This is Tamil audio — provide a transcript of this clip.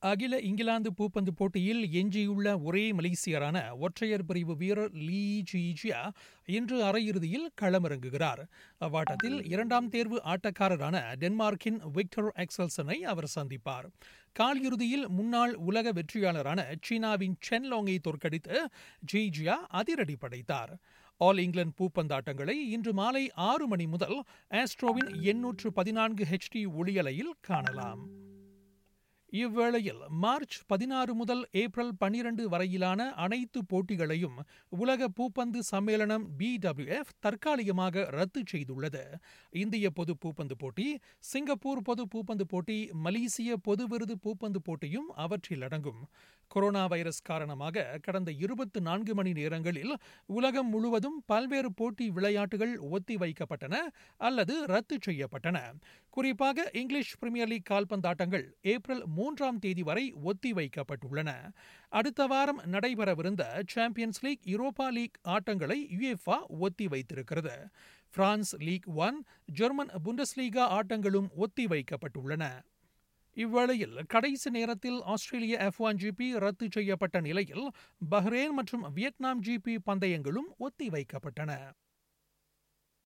அகில இங்கிலாந்து பூப்பந்து போட்டியில் எஞ்சியுள்ள ஒரே மலேசியரான ஒற்றையர் பிரிவு வீரர் லீ ஜிஜியா இன்று அரையிறுதியில் களமிறங்குகிறார். அவ்வாட்டத்தில் இரண்டாம் தேர்வு ஆட்டக்காரரான டென்மார்க்கின் விக்டர் எக்ஸல்சனை அவர் சந்திப்பார். காலிறுதியில் முன்னாள் உலக வெற்றியாளரான சீனாவின் சென்லோங்கை தோற்கடித்து ஜிஜியா அதிரடி படைத்தார். ஆல் இங்கிலாந்து பூப்பந்தாட்டங்களை இன்று மாலை ஆறு மணி முதல் ஆஸ்ட்ரோவின் எண்ணூற்று பதினான்கு ஹெச்டி ஒளியலையில் காணலாம். இவ்வேளையில் மார்ச் பதினாறு முதல் ஏப்ரல் பனிரண்டு வரையிலான அனைத்து போட்டிகளையும் உலக பூப்பந்து சம்மேளனம் பிடபிள்யூஎஃப் தற்காலிகமாக ரத்து செய்துள்ளது. இந்திய பொது பூப்பந்து போட்டி சிங்கப்பூர் பொது பூப்பந்து போட்டி மலேசிய பொது விருது பூப்பந்து போட்டியும் அவற்றில் அடங்கும். கொரோனா வைரஸ் காரணமாக கடந்த இருபத்தி நான்கு மணி நேரங்களில் உலகம் முழுவதும் பல்வேறு போட்டி விளையாட்டுகள் ஒத்திவைக்கப்பட்டன அல்லது ரத்து செய்யப்பட்டன. குறிப்பாக இங்கிலீஷ் பிரீமியர் லீக் கால்பந்தாட்டங்கள் ஏப்ரல் மூன்றாம் தேதி வரை ஒத்தி வைக்கப்பட்டுள்ளன. அடுத்த வாரம் நடைபெறவிருந்த சாம்பியன்ஸ் லீக் யூரோப்பா லீக் ஆட்டங்களை யுஎஃப்ஆ ஒத்தி வைத்திருக்கிறது. France Ligue One German Bundesliga ஆட்டங்களும் ஒத்திவைக்கப்பட்டுள்ளன இவ்வேளையில் கடைசி நேரத்தில் ஆஸ்திரேலிய எஃப் ஒன் ஜிபி ரத்து செய்யப்பட்ட நிலையில் பஹ்ரேன் மற்றும் வியட்நாம் ஜிபி பந்தயங்களும் ஒத்திவைக்கப்பட்டன